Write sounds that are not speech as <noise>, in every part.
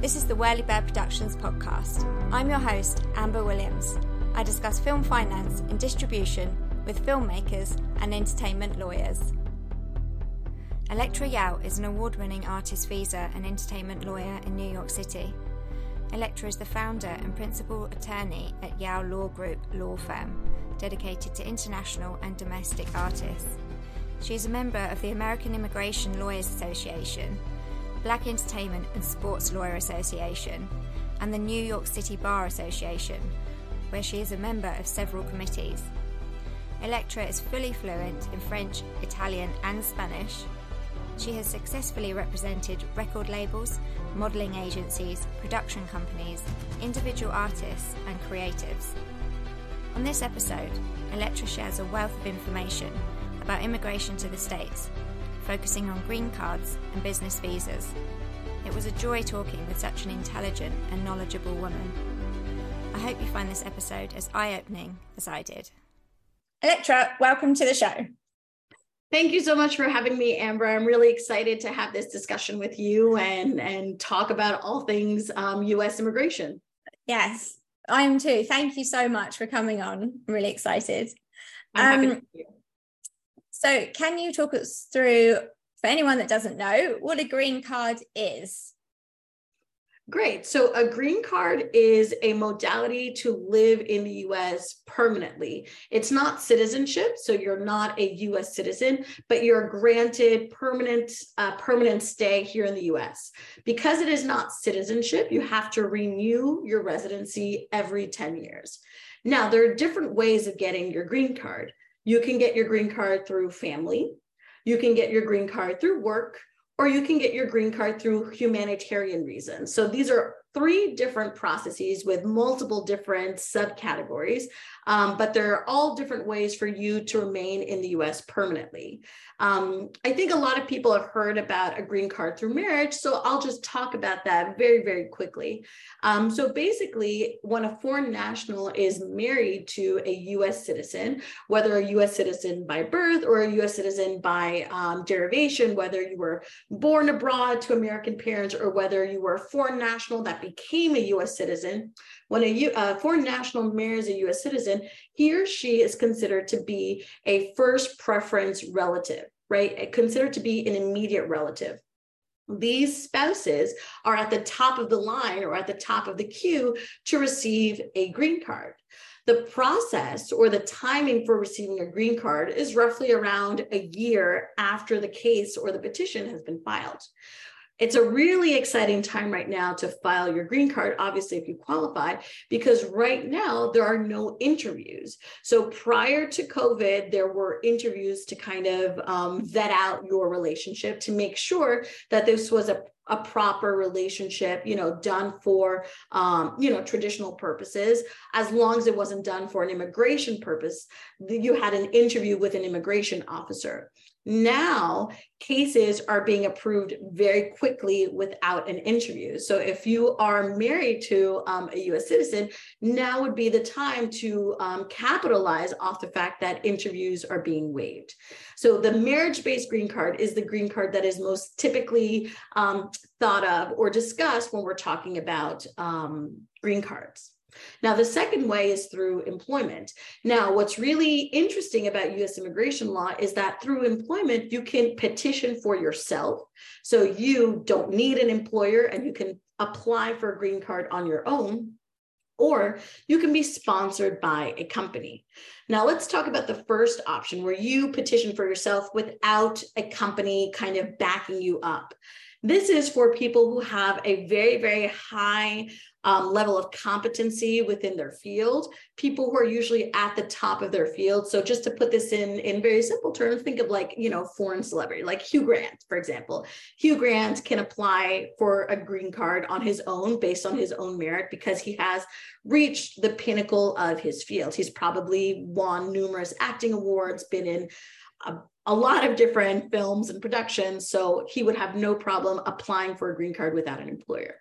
This is the Whirly Bird Productions podcast. I'm your host, Amber Williams. I discuss film finance and distribution with filmmakers and entertainment lawyers. Elektra Yao is an award winning artist visa and entertainment lawyer in New York City. Elektra is the founder and principal attorney at Yao Law Group law firm, dedicated to international and domestic artists. She is a member of the American Immigration Lawyers Association Black Entertainment and Sports Lawyer Association, and the New York City Bar Association, where she is a member of several committees. Elektra is fully fluent in French, Italian, and Spanish. She has successfully represented record labels, modelling agencies, production companies, individual artists, and creatives. On this episode, Elektra shares a wealth of information about immigration to the States focusing on green cards and business visas. It was a joy talking with such an intelligent and knowledgeable woman. I hope you find this episode as eye opening as I did. Elektra, welcome to the show. Thank you so much for having me, Amber. I'm really excited to have this discussion with you and, and talk about all things um, US immigration. Yes, I am too. Thank you so much for coming on. I'm really excited. I'm um, so, can you talk us through, for anyone that doesn't know, what a green card is? Great. So, a green card is a modality to live in the US permanently. It's not citizenship, so you're not a US citizen, but you're granted permanent uh, permanent stay here in the US. Because it is not citizenship, you have to renew your residency every 10 years. Now, there are different ways of getting your green card. You can get your green card through family, you can get your green card through work, or you can get your green card through humanitarian reasons. So these are three different processes with multiple different subcategories, um, but there are all different ways for you to remain in the US permanently. Um, I think a lot of people have heard about a green card through marriage, so I'll just talk about that very, very quickly. Um, so basically, when a foreign national is married to a US citizen, whether a US citizen by birth or a US citizen by um, derivation, whether you were born abroad to American parents or whether you were a foreign national that became a US citizen, when a U, uh, foreign national marries a US citizen, he or she is considered to be a first preference relative, right? Considered to be an immediate relative. These spouses are at the top of the line or at the top of the queue to receive a green card. The process or the timing for receiving a green card is roughly around a year after the case or the petition has been filed it's a really exciting time right now to file your green card, obviously, if you qualify, because right now there are no interviews. So prior to COVID, there were interviews to kind of um, vet out your relationship to make sure that this was a a proper relationship, you know, done for, um, you know, traditional purposes, as long as it wasn't done for an immigration purpose, you had an interview with an immigration officer. Now, cases are being approved very quickly without an interview. So, if you are married to um, a US citizen, now would be the time to um, capitalize off the fact that interviews are being waived. So, the marriage based green card is the green card that is most typically um, thought of or discussed when we're talking about um, green cards. Now, the second way is through employment. Now, what's really interesting about US immigration law is that through employment, you can petition for yourself. So you don't need an employer and you can apply for a green card on your own. Or you can be sponsored by a company. Now, let's talk about the first option where you petition for yourself without a company kind of backing you up. This is for people who have a very, very high um, level of competency within their field, people who are usually at the top of their field. So just to put this in, in very simple terms, think of like, you know, foreign celebrity, like Hugh Grant, for example. Hugh Grant can apply for a green card on his own based on his own merit because he has reached the pinnacle of his field. He's probably won numerous acting awards, been in a, a, lot of different films and productions. So he would have no problem applying for a green card without an employer.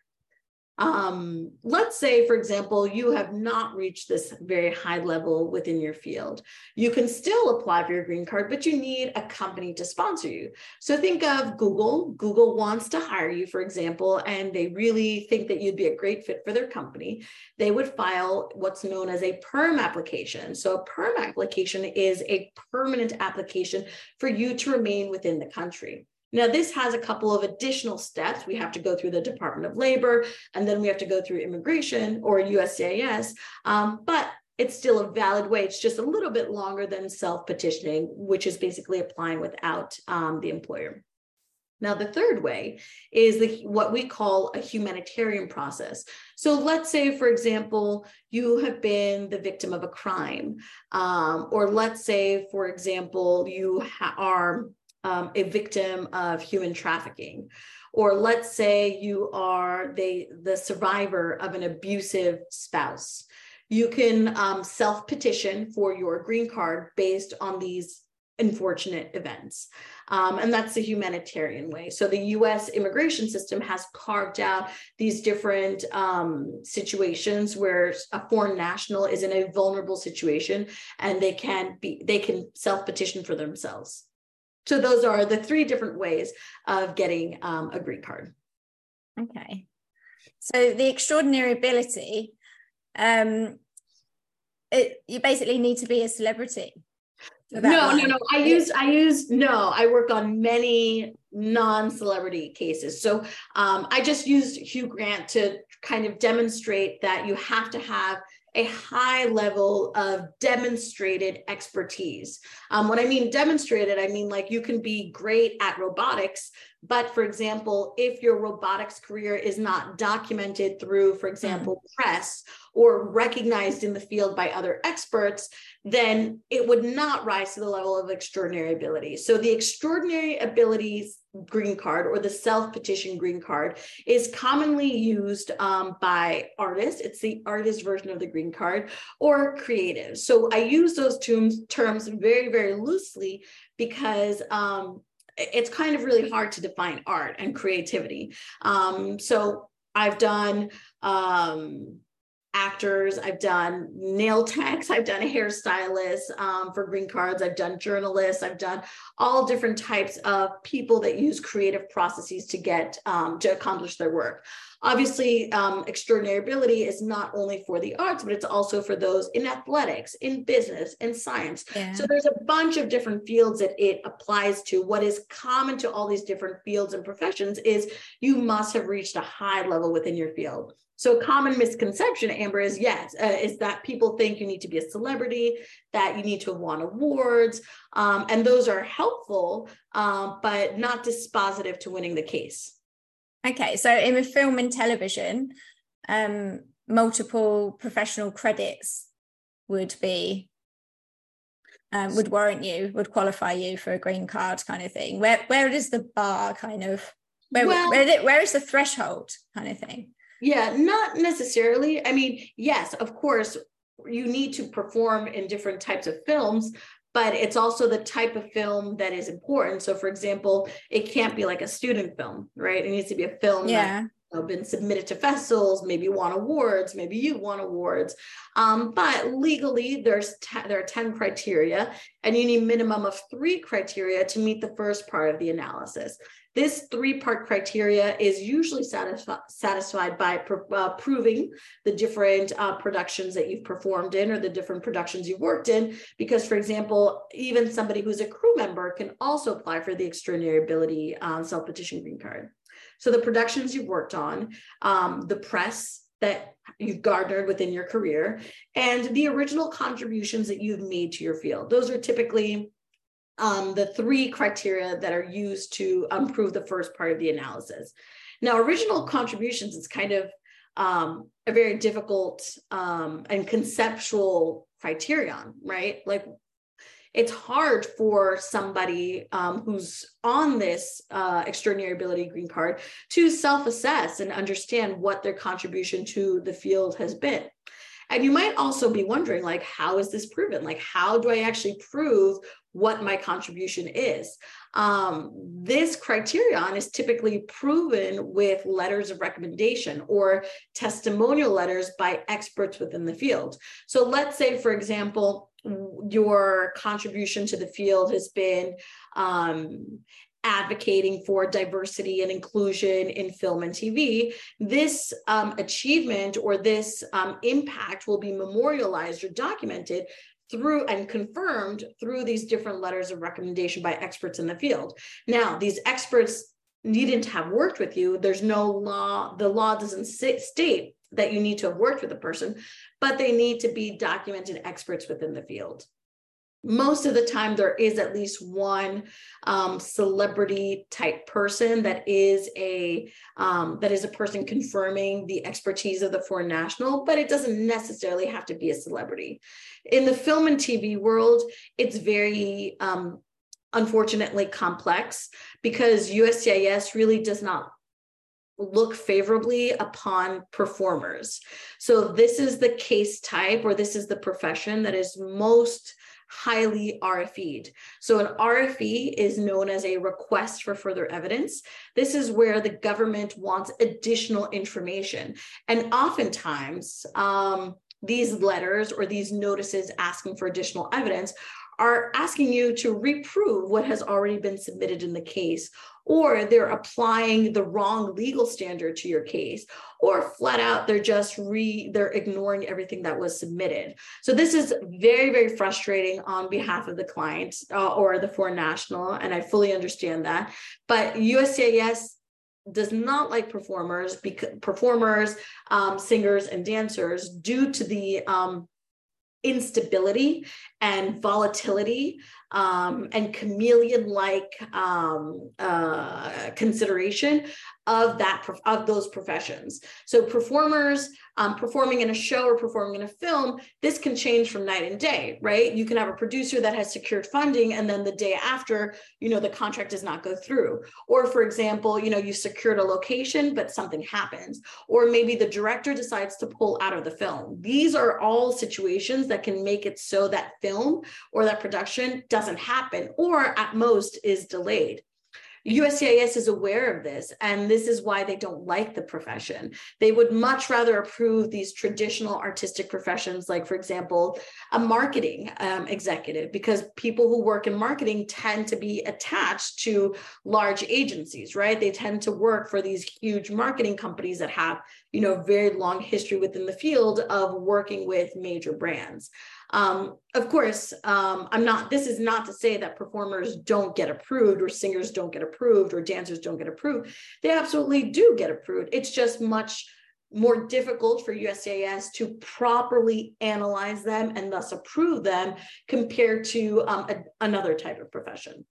Um, let's say, for example, you have not reached this very high level within your field. You can still apply for your green card, but you need a company to sponsor you. So think of Google. Google wants to hire you, for example, and they really think that you'd be a great fit for their company. They would file what's known as a perm application. So a perm application is a permanent application for you to remain within the country. Now, this has a couple of additional steps. We have to go through the Department of Labor, and then we have to go through immigration or USCIS. Um, but it's still a valid way. It's just a little bit longer than self petitioning, which is basically applying without um, the employer. Now, the third way is the, what we call a humanitarian process. So, let's say, for example, you have been the victim of a crime, um, or let's say, for example, you ha- are um, a victim of human trafficking or let's say you are the, the survivor of an abusive spouse you can um, self petition for your green card based on these unfortunate events. Um, and that's the humanitarian way. So the US immigration system has carved out these different um, situations where a foreign national is in a vulnerable situation and they can be they can self-petition for themselves. So those are the three different ways of getting um, a green card. Okay. So the extraordinary ability, um, it, you basically need to be a celebrity. No, no, no. I use I use no. I work on many non-celebrity cases. So um, I just used Hugh Grant to kind of demonstrate that you have to have a high level of demonstrated expertise. Um, when I mean demonstrated, I mean like you can be great at robotics, but for example, if your robotics career is not documented through, for example, mm-hmm. press or recognized in the field by other experts, then it would not rise to the level of extraordinary ability. So the extraordinary abilities green card or the self-petition green card is commonly used um, by artists. It's the artist version of the green card or creative. So I use those terms, terms very, very loosely because um, it's kind of really hard to define art and creativity. Um, so I've done um, actors, I've done nail techs, I've done a hairstylist um, for green cards, I've done journalists, I've done all different types of people that use creative processes to get um, to accomplish their work. Obviously, um, extraordinary ability is not only for the arts, but it's also for those in athletics, in business, in science. Yeah. So there's a bunch of different fields that it applies to. What is common to all these different fields and professions is you must have reached a high level within your field. So a common misconception, Amber, is yes, uh, is that people think you need to be a celebrity, that you need to have won awards, um, and those are helpful, um, but not dispositive to winning the case. Okay, so in film and television, um, multiple professional credits would be um, would warrant you, would qualify you for a green card kind of thing. Where where does the bar kind of where well, where, where is the threshold kind of thing? Yeah, not necessarily. I mean, yes, of course, you need to perform in different types of films, but it's also the type of film that is important. So, for example, it can't be like a student film, right? It needs to be a film yeah. that been submitted to festivals, maybe won awards, maybe you won awards. Um, but legally, there's te- there are 10 criteria, and you need minimum of three criteria to meet the first part of the analysis. This three part criteria is usually satisfi- satisfied by pr- uh, proving the different uh, productions that you've performed in or the different productions you've worked in. Because, for example, even somebody who's a crew member can also apply for the extraordinary ability uh, self petition green card. So, the productions you've worked on, um, the press that you've garnered within your career, and the original contributions that you've made to your field. Those are typically um, the three criteria that are used to improve the first part of the analysis. Now, original contributions is kind of um, a very difficult um, and conceptual criterion, right? Like it's hard for somebody um, who's on this uh, extraordinary ability green card to self-assess and understand what their contribution to the field has been. And you might also be wondering, like, how is this proven? Like, how do I actually prove what my contribution is. Um, this criterion is typically proven with letters of recommendation or testimonial letters by experts within the field. So let's say, for example, your contribution to the field has been um, advocating for diversity and inclusion in film and TV, this um, achievement or this um, impact will be memorialized or documented through and confirmed through these different letters of recommendation by experts in the field. Now, these experts needn't have worked with you. There's no law, the law doesn't state that you need to have worked with a person, but they need to be documented experts within the field most of the time there is at least one um, celebrity type person that is a um, that is a person confirming the expertise of the foreign national but it doesn't necessarily have to be a celebrity. In the film and tv world it's very um, unfortunately complex because uscis really does not look favorably upon performers. So this is the case type or this is the profession that is most highly RFE'd. So an RFE is known as a request for further evidence. This is where the government wants additional information. And oftentimes, um, these letters or these notices asking for additional evidence are asking you to reprove what has already been submitted in the case, or they're applying the wrong legal standard to your case, or flat out they're just re they're ignoring everything that was submitted. So this is very very frustrating on behalf of the client uh, or the foreign national, and I fully understand that. But USCIS does not like performers because performers, um, singers, and dancers due to the um, instability and volatility um, and chameleon like um, uh, consideration of that of those professions. So performers um, performing in a show or performing in a film this can change from night and day right? You can have a producer that has secured funding and then the day after you know the contract does not go through. Or for example you know you secured a location but something happens. Or maybe the director decides to pull out of the film. These are all situations that can make it so that film or that production doesn't happen or at most is delayed USCIS is aware of this, and this is why they don't like the profession. They would much rather approve these traditional artistic professions, like, for example, a marketing um, executive, because people who work in marketing tend to be attached to large agencies, right? They tend to work for these huge marketing companies that have, you know, very long history within the field of working with major brands. Um, of course, um, I'm not, this is not to say that performers don't get approved or singers don't get approved or dancers don't get approved. They absolutely do get approved. It's just much more difficult for USCIS to properly analyze them and thus approve them compared to um, a, another type of profession.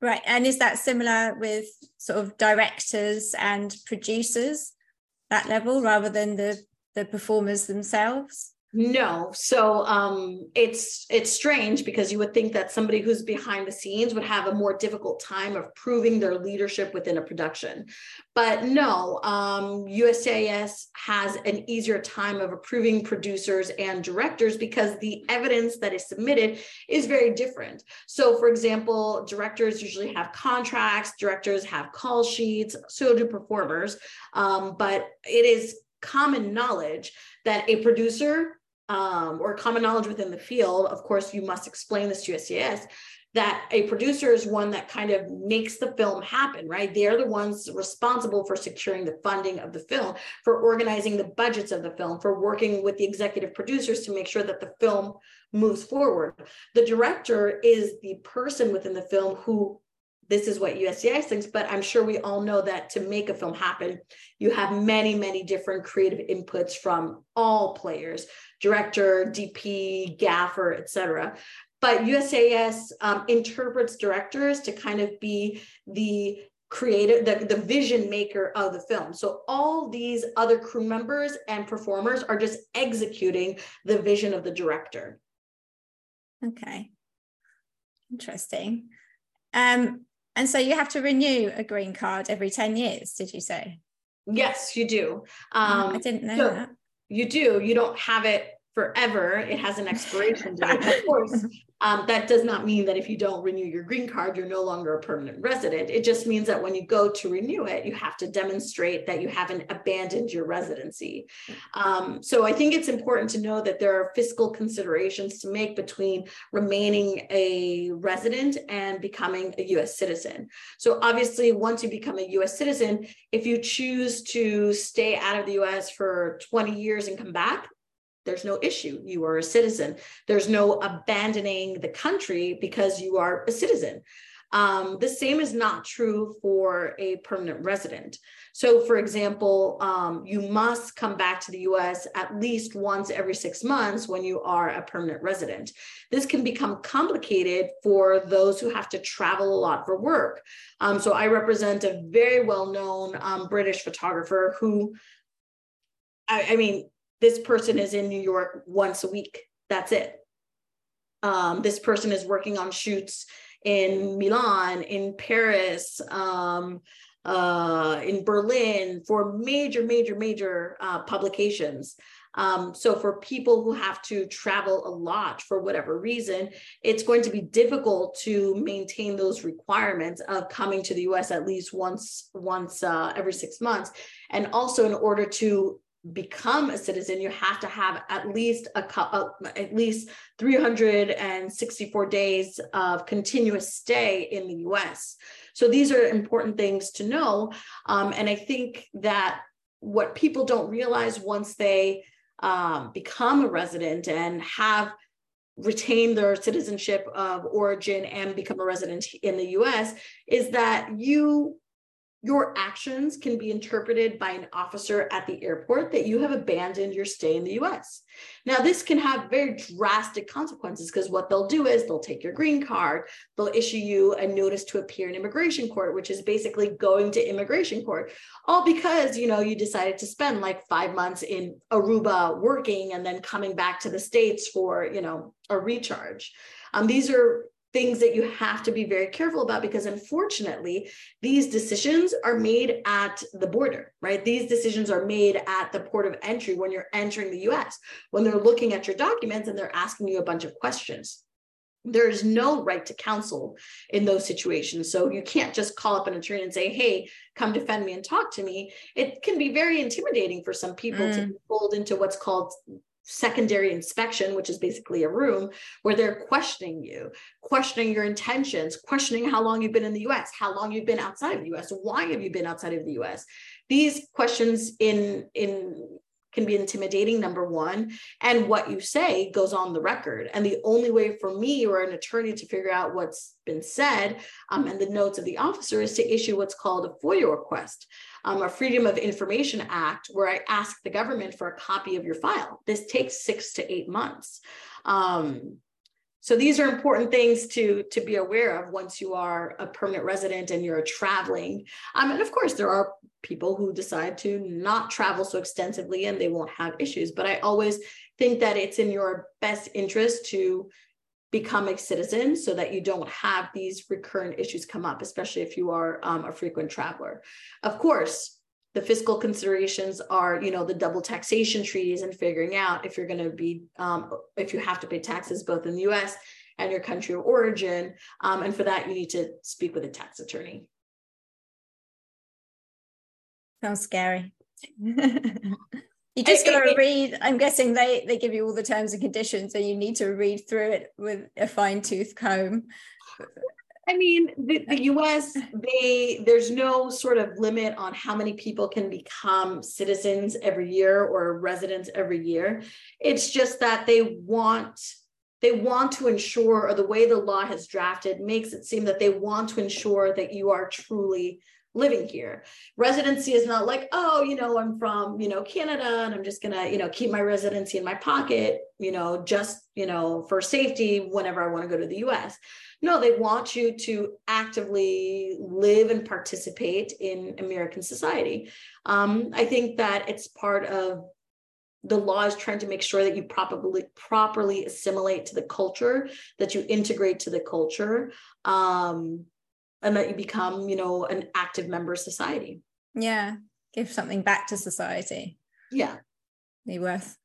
Right. And is that similar with sort of directors and producers, that level, rather than the, the performers themselves? No, so um, it's it's strange because you would think that somebody who's behind the scenes would have a more difficult time of proving their leadership within a production, but no, um, has an easier time of approving producers and directors because the evidence that is submitted is very different. So, for example, directors usually have contracts, directors have call sheets, so do performers, um, but it is common knowledge that a producer um, or common knowledge within the field, of course, you must explain this to USCIS, that a producer is one that kind of makes the film happen, right? They're the ones responsible for securing the funding of the film, for organizing the budgets of the film, for working with the executive producers to make sure that the film moves forward. The director is the person within the film who this is what USCIS thinks, but I'm sure we all know that to make a film happen, you have many, many different creative inputs from all players, director, DP, gaffer, etc. But USCIS um, interprets directors to kind of be the creative, the, the vision maker of the film. So all these other crew members and performers are just executing the vision of the director. Okay. Interesting. Um, and so you have to renew a green card every 10 years, did you say? Yes, you do. Um, I didn't know so that. You do. You don't have it forever. It has an expiration date. of course, <laughs> um, that does not mean that if you don't renew your green card, you're no longer a permanent resident. It just means that when you go to renew it, you have to demonstrate that you haven't abandoned your residency. Um, so I think it's important to know that there are fiscal considerations to make between remaining a resident and becoming a US citizen. So obviously, once you become a US citizen, if you choose to stay out of the US for 20 years and come back, there's no issue. You are a citizen. There's no abandoning the country because you are a citizen. Um, the same is not true for a permanent resident. So, for example, um, you must come back to the US at least once every six months when you are a permanent resident. This can become complicated for those who have to travel a lot for work. Um, so, I represent a very well known um, British photographer who, I, I mean, this person is in New York once a week. That's it. Um, this person is working on shoots in Milan, in Paris, um, uh, in Berlin for major, major, major uh, publications. Um, so for people who have to travel a lot for whatever reason, it's going to be difficult to maintain those requirements of coming to the U.S. at least once, once uh, every six months, and also in order to become a citizen, you have to have at least a uh, at least 364 days of continuous stay in the U.S. So these are important things to know, um, and I think that what people don't realize once they um, become a resident and have retained their citizenship of origin and become a resident in the US is that you your actions can be interpreted by an officer at the airport that you have abandoned your stay in the US. Now, this can have very drastic consequences because what they'll do is they'll take your green card, they'll issue you a notice to appear in immigration court, which is basically going to immigration court, all because you know you decided to spend like five months in Aruba working and then coming back to the States for you know a recharge. Um, these are things that you have to be very careful about because unfortunately these decisions are made at the border right these decisions are made at the port of entry when you're entering the US when they're looking at your documents and they're asking you a bunch of questions there is no right to counsel in those situations. So you can't just call up an attorney and say, hey, come defend me and talk to me. It can be very intimidating for some people mm. to be pulled into what's called secondary inspection, which is basically a room where they're questioning you, questioning your intentions, questioning how long you've been in the US, how long you've been outside of the US, why have you been outside of the US. These questions in in can be intimidating, number one. And what you say goes on the record. And the only way for me or an attorney to figure out what's been said um, and the notes of the officer is to issue what's called a FOIA request, um, a Freedom of Information Act, where I ask the government for a copy of your file. This takes six to eight months. Um, so these are important things to, to be aware of once you are a permanent resident and you're traveling. Um, and of course, there are people who decide to not travel so extensively and they won't have issues. But I always think that it's in your best interest to become a citizen so that you don't have these recurrent issues come up, especially if you are um, a frequent traveler. Of course, the fiscal considerations are you know the double taxation treaties and figuring out if you're going to be um, if you have to pay taxes both in the us and your country of origin um, and for that you need to speak with a tax attorney. Sounds scary. <laughs> You just got to read i'm guessing they they give you all the terms and conditions and you need to read through it with a fine tooth comb I mean, the, the US, they there's no sort of limit on how many people can become citizens every year or residents every year. It's just that they want they want to ensure, or the way the law has drafted makes it seem that they want to ensure that you are truly living here. Residency is not like, oh, you know, I'm from, you know, Canada and I'm just going to, you know, keep my residency in my pocket, you know, just, you know, for safety whenever I want to go to the US. No, they want you to actively live and participate in American society. Um, I think that it's part of the law is trying to make sure that you properly properly assimilate to the culture, that you integrate to the culture, um, and that you become, you know, an active member of society. Yeah, give something back to society. Yeah, be worth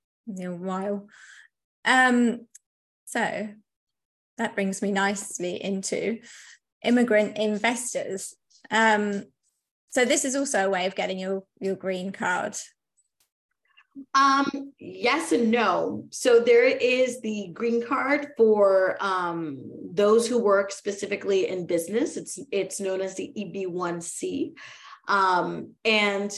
a while. Um, so that brings me nicely into immigrant investors. Um, so this is also a way of getting your your green card. Um, yes and no. So there is the green card for um, those who work specifically in business. It's it's known as the EB1C. Um, and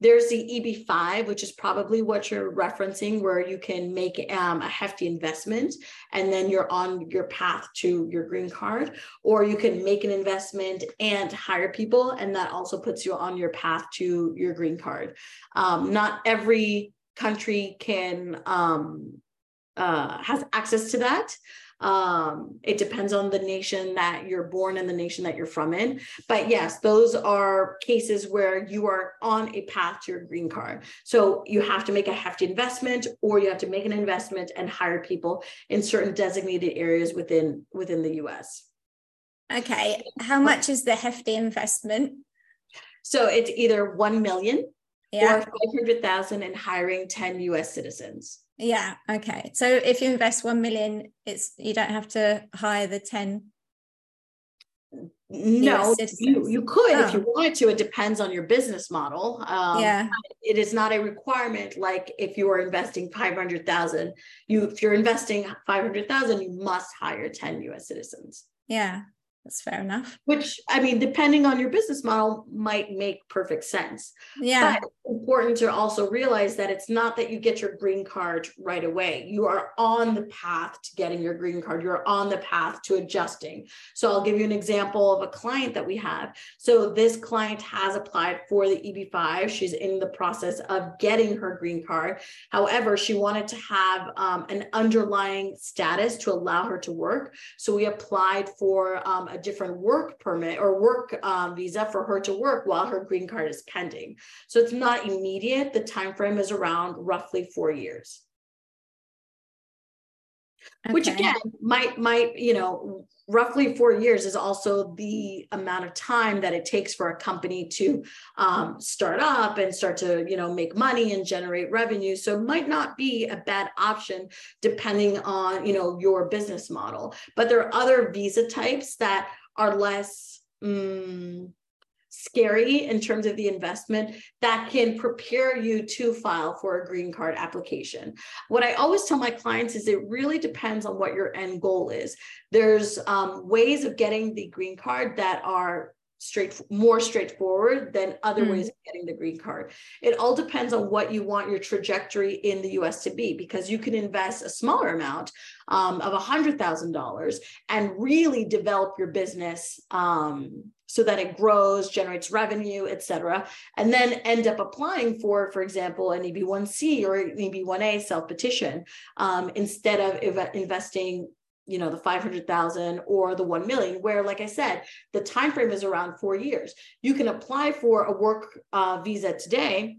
there's the EB5, which is probably what you're referencing, where you can make um, a hefty investment and then you're on your path to your green card. Or you can make an investment and hire people, and that also puts you on your path to your green card. Um, not every country can um, uh, has access to that. Um, it depends on the nation that you're born and the nation that you're from in. But yes, those are cases where you are on a path to your green card. So you have to make a hefty investment or you have to make an investment and hire people in certain designated areas within within the US. Okay. How much is the hefty investment? So it's either 1 million yeah. or 500,000 in hiring 10 US citizens. Yeah. Okay. So if you invest 1 million, it's you don't have to hire the 10 no you, you could oh. if you wanted to it depends on your business model um, yeah it is not a requirement like if you are investing 500000 you if you're investing 500000 you must hire 10 us citizens yeah that's fair enough. Which I mean, depending on your business model, might make perfect sense. Yeah. But important to also realize that it's not that you get your green card right away. You are on the path to getting your green card. You're on the path to adjusting. So I'll give you an example of a client that we have. So this client has applied for the EB5. She's in the process of getting her green card. However, she wanted to have um, an underlying status to allow her to work. So we applied for um, a different work permit or work um, visa for her to work while her green card is pending. So it's not immediate. The time frame is around roughly four years. Okay. Which again might might you know roughly four years is also the amount of time that it takes for a company to um, start up and start to you know make money and generate revenue so it might not be a bad option depending on you know your business model but there are other visa types that are less um, scary in terms of the investment that can prepare you to file for a green card application. What I always tell my clients is it really depends on what your end goal is. There's um, ways of getting the green card that are straight more straightforward than other mm. ways of getting the green card. It all depends on what you want your trajectory in the US to be because you can invest a smaller amount um, of $100,000 and really develop your business um, so that it grows, generates revenue, et cetera, and then end up applying for, for example, an EB1C or an EB1A self petition um, instead of ev- investing you know the 500,000 or the 1 million where like I said the time frame is around 4 years. You can apply for a work uh, visa today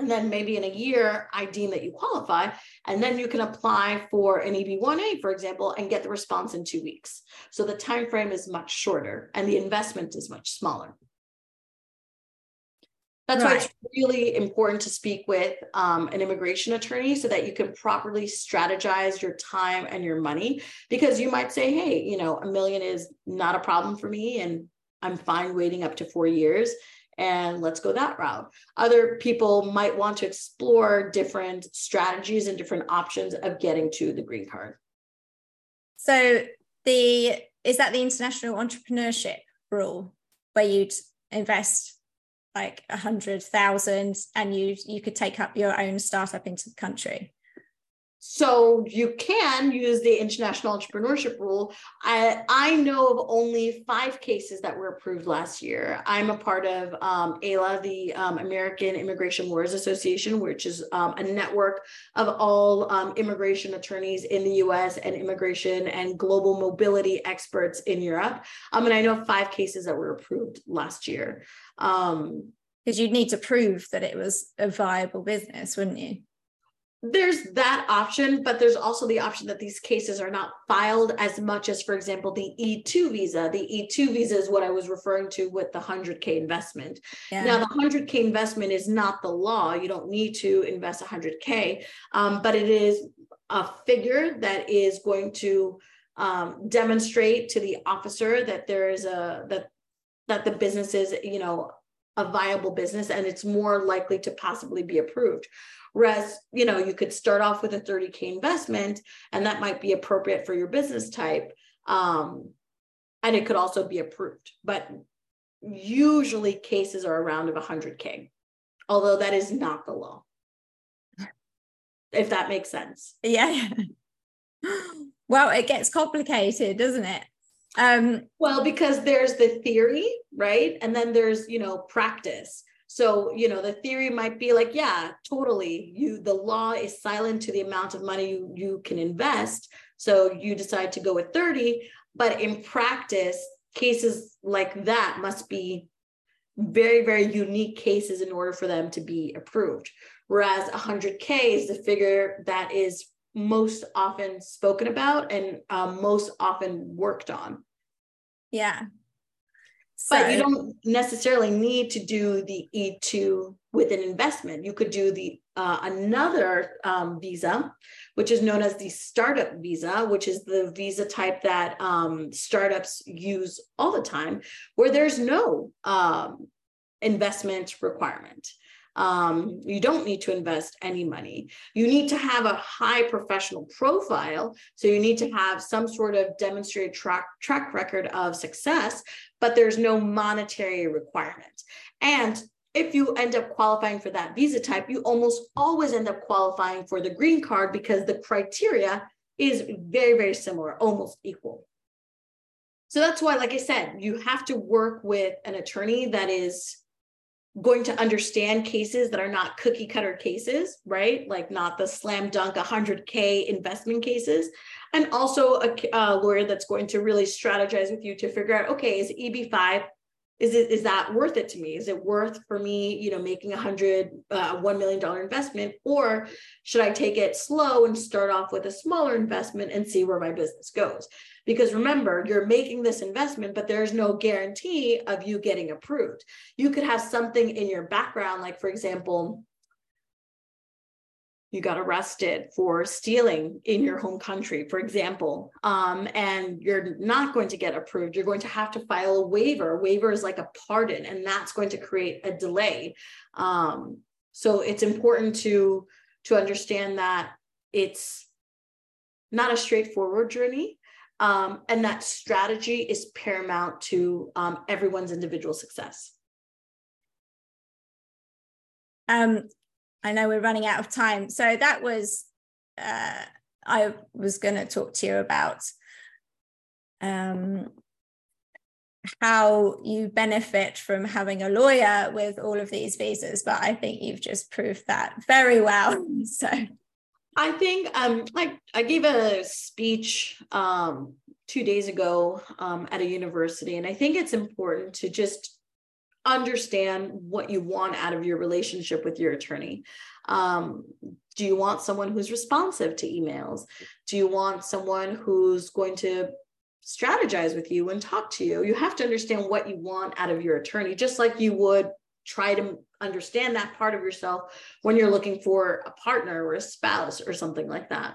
and then maybe in a year I deem that you qualify and then you can apply for an EB1A for example and get the response in 2 weeks so the time frame is much shorter and the investment is much smaller that's right. why it's really important to speak with um, an immigration attorney so that you can properly strategize your time and your money. Because you might say, hey, you know, a million is not a problem for me and I'm fine waiting up to four years and let's go that route. Other people might want to explore different strategies and different options of getting to the green card. So the is that the international entrepreneurship rule where you'd invest like a hundred thousand and you you could take up your own startup into the country so you can use the international entrepreneurship rule. I, I know of only five cases that were approved last year. I'm a part of um, AILA, the um, American Immigration Lawyers Association, which is um, a network of all um, immigration attorneys in the US and immigration and global mobility experts in Europe. Um, and I know five cases that were approved last year. Um, because you'd need to prove that it was a viable business, wouldn't you? There's that option, but there's also the option that these cases are not filed as much as, for example, the E2 visa. The E2 visa is what I was referring to with the 100K investment. Yeah. Now, the 100K investment is not the law. You don't need to invest 100K, um, but it is a figure that is going to um, demonstrate to the officer that there is a, that, that the business is, you know, a viable business and it's more likely to possibly be approved Whereas, you know, you could start off with a 30K investment and that might be appropriate for your business type. Um, and it could also be approved. But usually cases are around of 100K, although that is not the law. If that makes sense. Yeah. <laughs> well, it gets complicated, doesn't it? Um, well, because there's the theory, right? And then there's, you know, practice. So, you know, the theory might be like, yeah, totally. You the law is silent to the amount of money you, you can invest. So you decide to go with 30. But in practice, cases like that must be very, very unique cases in order for them to be approved. Whereas 100K is the figure that is most often spoken about and um, most often worked on. Yeah, so, but you don't necessarily need to do the E2 with an investment. You could do the uh, another um, visa, which is known as the startup visa, which is the visa type that um, startups use all the time, where there's no um, investment requirement. Um, you don't need to invest any money. You need to have a high professional profile. So you need to have some sort of demonstrated track, track record of success, but there's no monetary requirement. And if you end up qualifying for that visa type, you almost always end up qualifying for the green card because the criteria is very, very similar, almost equal. So that's why, like I said, you have to work with an attorney that is going to understand cases that are not cookie cutter cases, right? Like not the slam dunk 100K investment cases. And also a, lawyer that's going to really strategize with you to figure out, okay, is EB5, is it is that worth it to me? Is it worth for me, you know, making a hundred, uh, $1 million investment? Or should I take it slow and start off with a smaller investment and see where my business goes? Because remember, you're making this investment, but there's no guarantee of you getting approved. You could have something in your background, like, for example, you got arrested for stealing in your home country, for example, um, and you're not going to get approved. You're going to have to file a waiver. A waiver is like a pardon, and that's going to create a delay. Um, so it's important to to understand that it's not a straightforward journey um, and that strategy is paramount to um, everyone's individual success. Um, I know we're running out of time. So that was, uh, I was going to talk to you about um, how you benefit from having a lawyer with all of these visas, but I think you've just proved that very well. <laughs> So I think um, I, I gave a speech um, two days ago um, at a university, and I think it's important to just understand what you want out of your relationship with your attorney. Um, do you want someone who's responsive to emails? Do you want someone who's going to strategize with you and talk to you? You have to understand what you want out of your attorney, just like you would try to understand that part of yourself when you're looking for a partner or a spouse or something like that.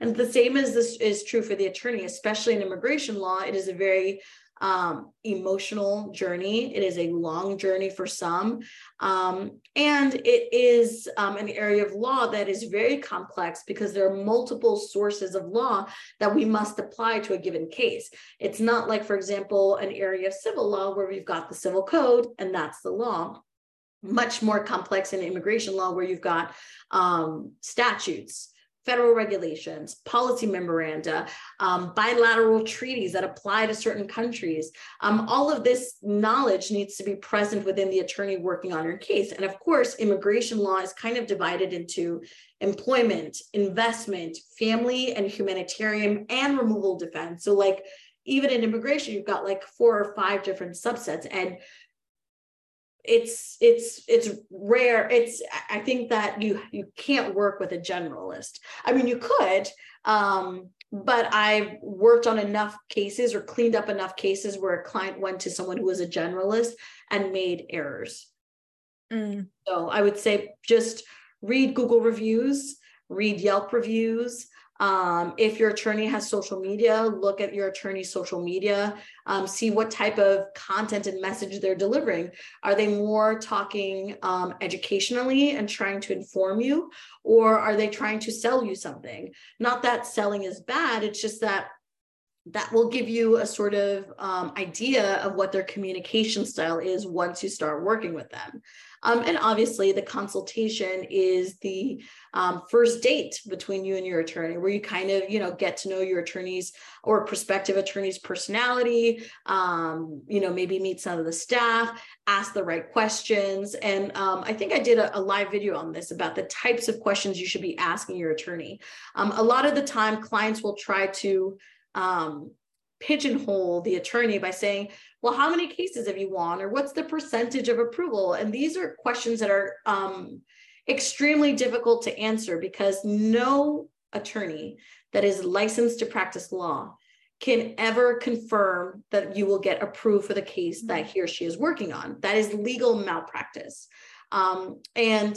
And the same as this is true for the attorney, especially in immigration law, it is a very um, emotional journey. It is a long journey for some. Um, and it is um, an area of law that is very complex because there are multiple sources of law that we must apply to a given case. It's not like, for example, an area of civil law where we've got the civil code and that's the law much more complex in immigration law where you've got um, statutes federal regulations policy memoranda um, bilateral treaties that apply to certain countries. Um, all of this knowledge needs to be present within the attorney working on your case. And of course immigration law is kind of divided into employment investment family and humanitarian and removal defense. So like even in immigration you've got like four or five different subsets. And it's it's it's rare. It's i think that you you can't work with a generalist. I mean you could um but i've worked on enough cases or cleaned up enough cases where a client went to someone who was a generalist and made errors. Mm. so i would say just read google reviews read yelp reviews um, if your attorney has social media, look at your attorney's social media, um, see what type of content and message they're delivering. Are they more talking um, educationally and trying to inform you, or are they trying to sell you something? Not that selling is bad, it's just that that will give you a sort of um, idea of what their communication style is once you start working with them. Um, and obviously, the consultation is the um, first date between you and your attorney, where you kind of, you know, get to know your attorney's or prospective attorney's personality. Um, you know, maybe meet some of the staff, ask the right questions. And um, I think I did a, a, live video on this about the types of questions you should be asking your attorney. Um, a lot of the time, clients will try to um, pigeonhole the attorney by saying, well, how many cases have you won? Or what's the percentage of approval? And these are questions that are um, extremely difficult to answer because no attorney that is licensed to practice law can ever confirm that you will get approved for the case that he or she is working on. That is legal malpractice. Um, and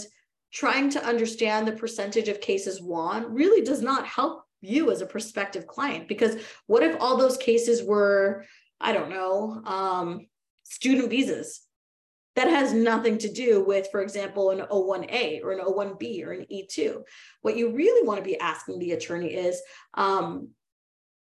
trying to understand the percentage of cases won really does not help you as a prospective client because what if all those cases were I don't know, um, student visas. That has nothing to do with, for example, an O1A or an O1B or an E2. What you really want to be asking the attorney is, um,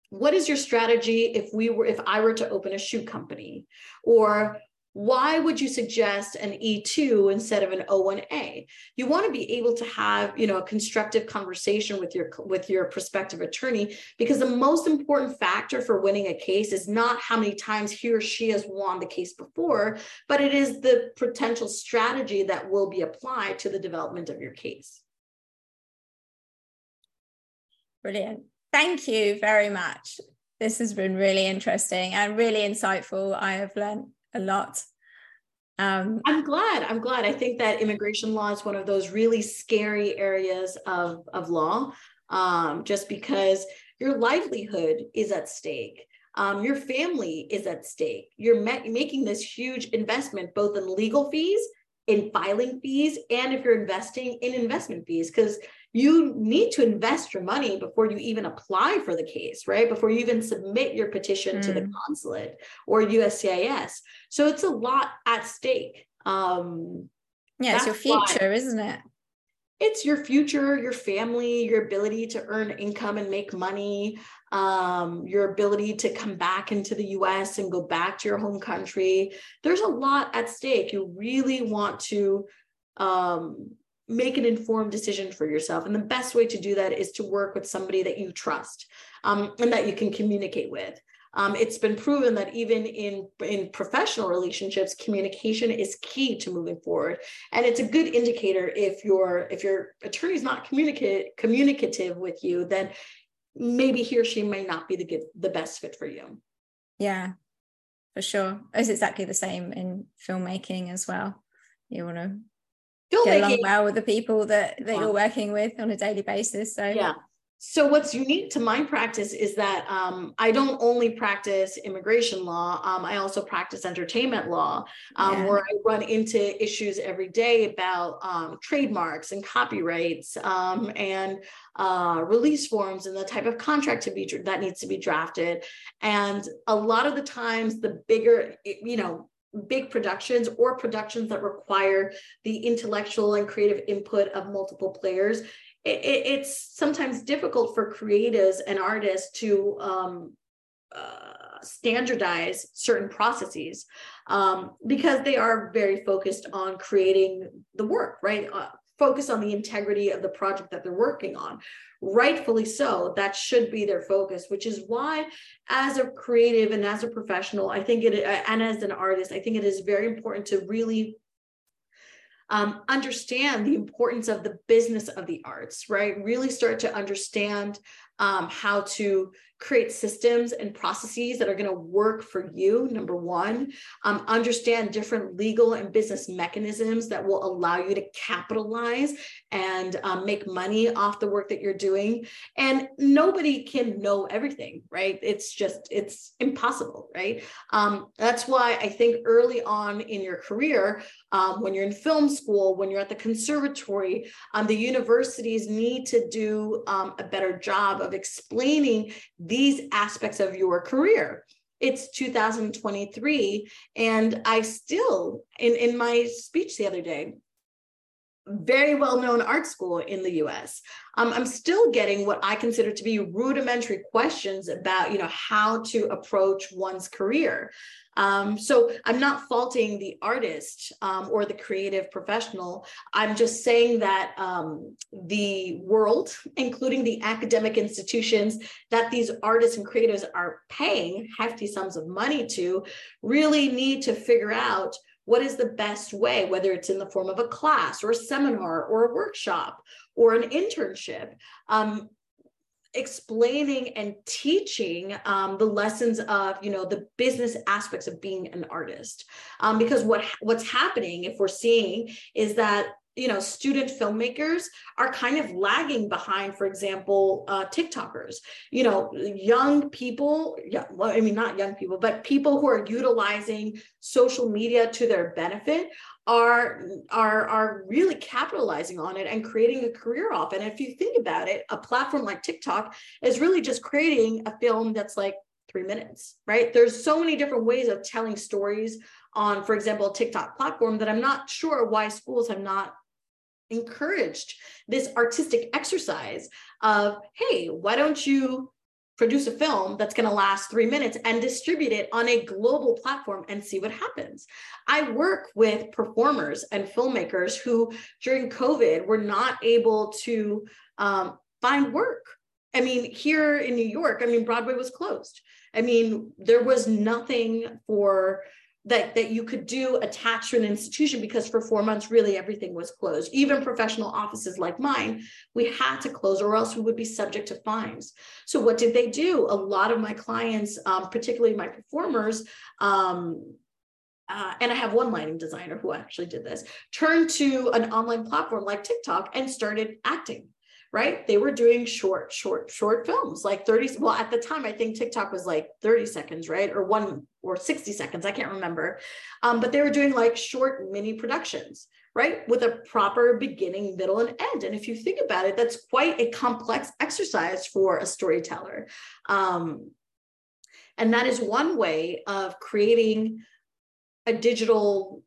what is your strategy if we were if I were to open a shoe company? Or why would you suggest an E2 instead of an O1A? You want to be able to have, you know, a constructive conversation with your with your prospective attorney because the most important factor for winning a case is not how many times he or she has won the case before, but it is the potential strategy that will be applied to the development of your case. Brilliant. Thank you very much. This has been really interesting and really insightful. I have learned a lot. Um, I'm glad. I'm glad. I think that immigration law is one of those really scary areas of, of law, um, just because your livelihood is at stake. Um, your family is at stake. You're making this huge investment, both in legal fees, in filing fees, and if you're investing in investment fees, because you need to invest your money before you even apply for the case, right? Before you even submit your petition mm. to the mm. consulate or USCIS. So it's a lot at stake. Um, yeah, it's your future, why. isn't it? It's your future, your family, your ability to earn income and make money, um, your ability to come back into the US and go back to your home country. There's a lot at stake. You really want to um, make an informed decision for yourself. And the best way to do that is to work with somebody that you trust um, and that you can communicate with. Um, it's been proven that even in, in professional relationships, communication is key to moving forward. And it's a good indicator if your if your attorney is not communicate communicative with you, then maybe he or she may not be the good the best fit for you. Yeah, for sure. It's exactly the same in filmmaking as well. You want to get along well with the people that, that you're working with on a daily basis. So yeah. So what's unique to my practice is that um, I don't only practice immigration law. Um, I also practice entertainment law, um, yeah. where I run into issues every day about um, trademarks and copyrights um, and uh, release forms and the type of contract to be that needs to be drafted. And a lot of the times, the bigger, you know, big productions or productions that require the intellectual and creative input of multiple players it, it, it's sometimes difficult for creatives and artists to um, uh, standardize certain processes um, because they are very focused on creating the work right? Uh, focus on the integrity of the project that they're working on rightfully so that should be their focus which is why as a creative and as a professional i think it and as an artist i think it is very important to really um, understand the importance of the business of the arts, right? Really start to understand um, how to create systems and processes that are going to work for you number one. Um, understand different legal and business mechanisms that will allow you to capitalize and um, make money off the work that you're doing. And nobody can know everything right? It's just it's impossible right? Um, that's why i think early on in your career um, when you're in film school when you're at the conservatory um, the universities need to do a better job of explaining these aspects of your career. It's 2023 and i still in in my speech the other day very well known art school in the US. Um, I'm still getting what I consider to be rudimentary questions about, you know, how to approach one's career. Um, so I'm not faulting the artist um, or the creative professional. I'm just saying that um, the world, including the academic institutions that these artists and creatives are paying hefty sums of money to, really need to figure out what is the best way, whether it's in the form of a class or a seminar or a workshop or an internship, um, explaining and teaching um, the lessons of you know the business aspects of being an artist. Um, because what what's happening if we're seeing is that you know student filmmakers are kind of lagging behind for example uh, tiktokers. You know young people yeah well i mean not young people but people who are utilizing social media to their benefit are are are really capitalizing on it and creating a career off. And if you think about it a platform like tiktok is really just creating a film that's like three minutes right? There's so many different ways of telling stories on for example a tiktok platform that i'm not sure why schools have not encouraged this artistic exercise of, hey, why don't you produce a film that's going to last three minutes and distribute it on a global platform and see what happens. I work with performers and filmmakers who, during COVID, were not able to um, find work. I mean, here in New York, I mean, Broadway was closed. I mean, there was nothing for that that you could do attached to an institution because for four months really everything was closed. Even professional offices like mine we had to close or else we would be subject to fines. So what did they do? A lot of my clients um, particularly my performers um, uh, and I have one lighting designer who actually did this, turned to an online platform like TikTok and started acting right? They were doing short, short, short films, like 30. Well, at the time, I think TikTok was like 30 seconds, right? Or one or 60 seconds, I can't remember. Um, but they were doing like short mini productions, right? With a proper beginning, middle, and end. And if you think about it, that's quite a complex exercise for a storyteller. Um, and that is one way of creating a digital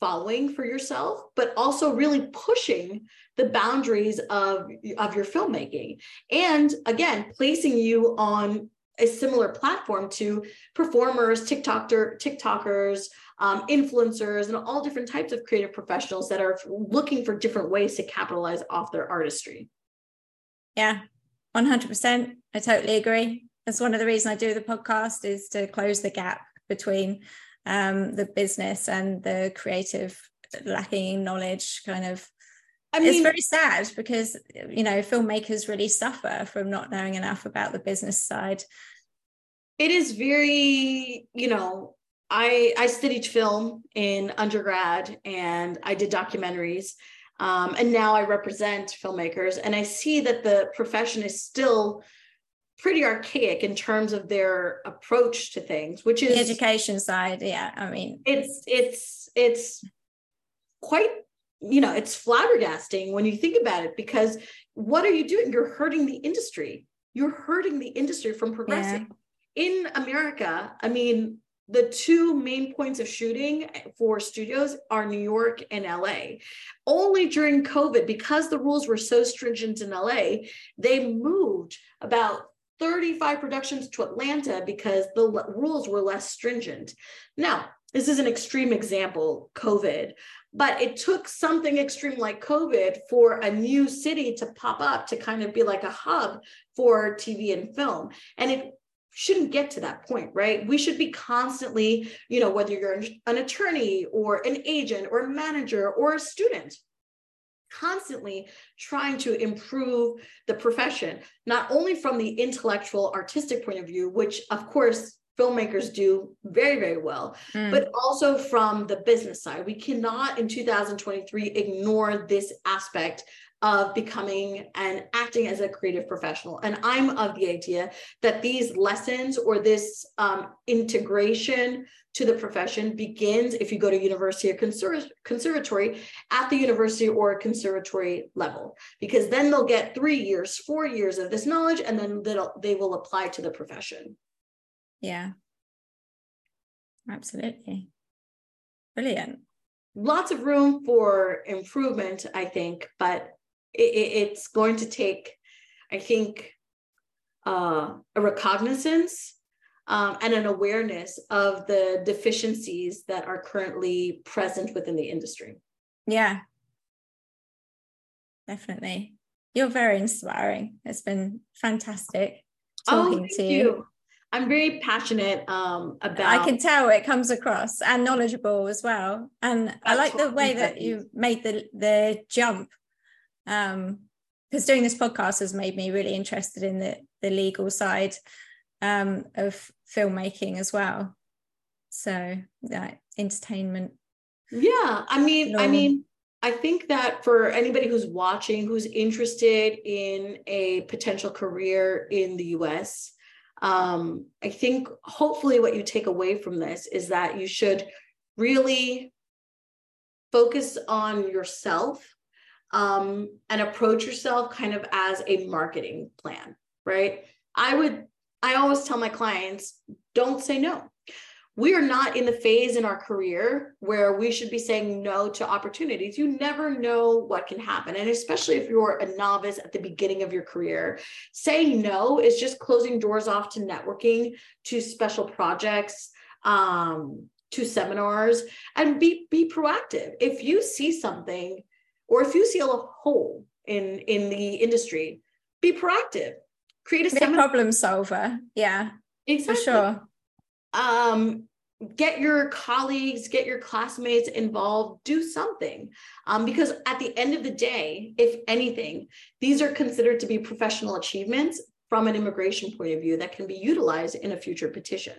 following for yourself, but also really pushing the boundaries of, of your filmmaking. And again, placing you on a similar platform to performers, TikToker, TikTokers, um, influencers, and all different types of creative professionals that are looking for different ways to capitalize off their artistry. Yeah, 100%. I totally agree. That's one of the reasons I do the podcast is to close the gap between um, the business and the creative lacking knowledge kind of I mean, it's very sad because you know filmmakers really suffer from not knowing enough about the business side. It is very, you know, I I studied film in undergrad and I did documentaries, um, and now I represent filmmakers, and I see that the profession is still pretty archaic in terms of their approach to things which is the education side yeah i mean it's it's it's quite you know it's flabbergasting when you think about it because what are you doing you're hurting the industry you're hurting the industry from progressing yeah. in america i mean the two main points of shooting for studios are New York and LA. Only during COVID, because the rules were so stringent in LA, they moved about 35 productions to Atlanta because the rules were less stringent. Now, this is an extreme example, COVID, but it took something extreme like COVID for a new city to pop up to kind of be like a hub for TV and film. And it shouldn't get to that point, right? We should be constantly, you know, whether you're an attorney or an agent or a manager or a student, constantly trying to improve the profession, not only from the intellectual, artistic point of view, which of course filmmakers do very, very well, mm. but also from the business side. We cannot in 2023 ignore this aspect of becoming and acting as a creative professional. And I'm of the idea that these lessons or this um, integration to the profession begins if you go to university or conser- conservatory at the university or conservatory level, because then they'll get three years, four years of this knowledge, and then they'll, they will apply to the profession. Yeah, absolutely. Brilliant. Lots of room for improvement, I think, but it, it's going to take, I think, uh, a recognizance um, and an awareness of the deficiencies that are currently present within the industry. Yeah, definitely. You're very inspiring. It's been fantastic oh, talking oh, to you. you. I'm very passionate um, about. I can tell it comes across and knowledgeable as well. And I like the way that you made the the jump um because doing this podcast has made me really interested in the the legal side um of filmmaking as well so that entertainment yeah i mean i mean i think that for anybody who's watching who's interested in a potential career in the us um, i think hopefully what you take away from this is that you should really focus on yourself um, and approach yourself kind of as a marketing plan, right? I would, I always tell my clients, don't say no. We are not in the phase in our career where we should be saying no to opportunities. You never know what can happen. And especially if you're a novice at the beginning of your career, saying no is just closing doors off to networking, to special projects, um, to seminars, and be, be proactive. If you see something or if you see a hole in in the industry be proactive create a problem solver yeah exactly. for sure um get your colleagues get your classmates involved do something. Um, because at the end of the day if anything these are considered to be professional achievements from an immigration point of view that can be utilized in a future petition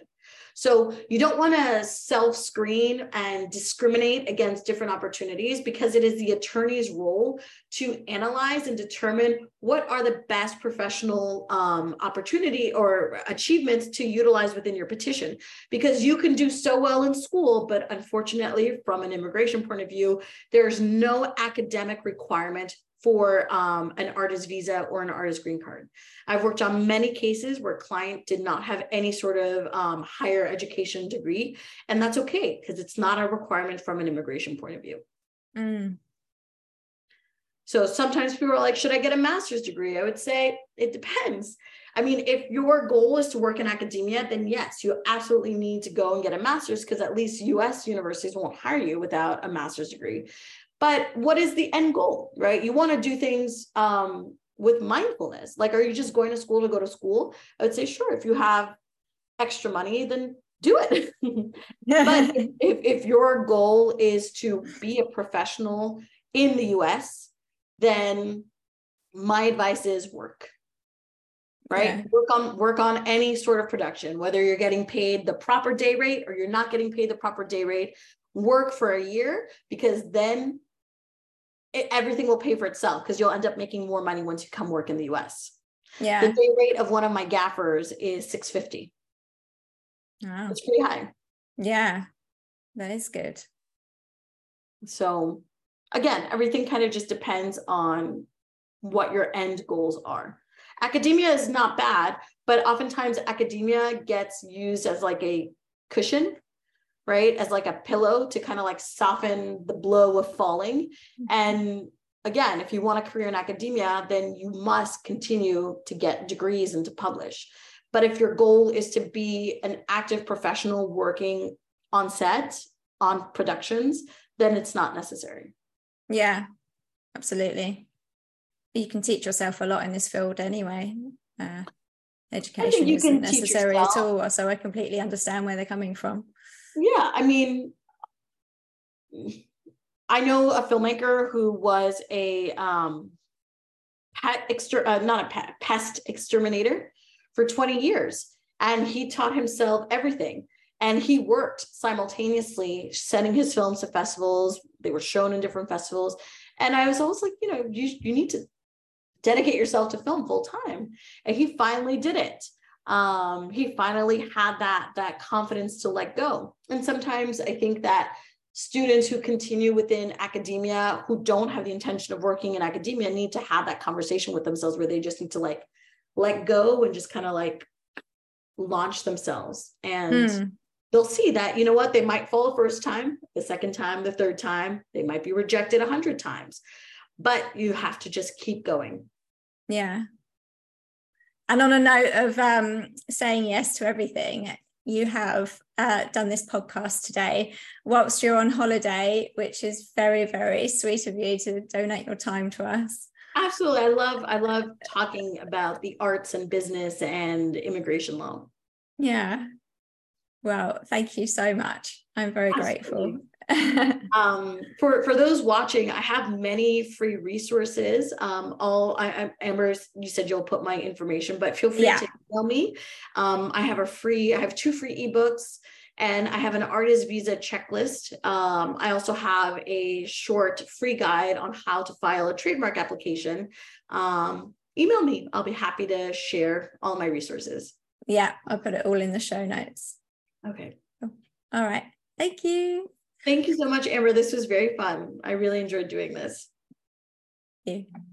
so you don't want to self screen and discriminate against different opportunities because it is the attorney's role to analyze and determine what are the best professional um, opportunity or achievements to utilize within your petition. Because you can do so well in school, but unfortunately, from an immigration point of view, there's no academic requirement for um, an artist visa or an artist green card. I've worked on many cases where client did not have any sort of um, higher education degree, and that's okay because it's not a requirement from an immigration point of view. Mm. So sometimes people are like, should I get a master's degree? I would say it depends. I mean, if your goal is to work in academia, then yes, you absolutely need to go and get a master's because at least US universities won't hire you without a master's degree but what is the end goal right? You want to do things um, with mindfulness. Like are you just going to school to go to school? I would say sure if you have extra money then do it. <laughs> But <laughs> if, if your goal is to be a professional in the us then my advice is work right? Yeah. work on work on any sort of production whether you're getting paid the proper day rate or you're not getting paid the proper day rate. Work for a year because then it, everything will pay for itself because you'll end up making more money once you come work in the US. Yeah. The day rate of one of my gaffers is 650. Wow. It's pretty high. Yeah. That is good. So again, everything kind of just depends on what your end goals are. Academia is not bad, but oftentimes academia gets used as like a cushion right? As like a pillow to kind of like soften the blow of falling. Mm-hmm. And again, if you want a career in academia, then you must continue to get degrees and to publish. But if your goal is to be an active professional working on set, on productions, then it's not necessary. Yeah, absolutely. You can teach yourself a lot in this field anyway. Uh, education isn't necessary at all. So I completely understand where they're coming from yeah i mean I know a filmmaker who was a um, pet exter- uh, not a pet, pest exterminator for 20 years, and he taught himself everything. And he worked simultaneously sending his films to festivals. They were shown in different festivals. And I was always like, you know, you, you need to dedicate yourself to film full time. And he finally did it. Um, he finally had that that confidence to let go. And sometimes I think that students who continue within academia who don't have the intention of working in academia need to have that conversation with themselves where they just need to like let go and just kind of like launch themselves and mm. they'll see that you know what they might fall the first time the second time the third time they might be rejected a hundred times but you have to just keep going yeah and on a note of um, saying yes to everything you have uh, done this podcast today whilst you're on holiday which is very very sweet of you to donate your time to us Absolutely. I love I love talking about the arts and business and immigration law. Yeah. Well, thank you so much. I'm very Absolutely. grateful. <laughs> um, for for those watching, I have many free resources. Um, all I, I Amber, you said you'll put my information, but feel free yeah. to email me. Um, I have a free, I have two free ebooks and I have an artist visa checklist. Um, I also have a short free guide on how to file a trademark application. Um, email me. I'll be happy to share all my resources. Yeah, I'll put it all in the show notes. Okay. All right. Thank you. Thank you so much, Amber. This was very fun. I really enjoyed doing this. Thank you.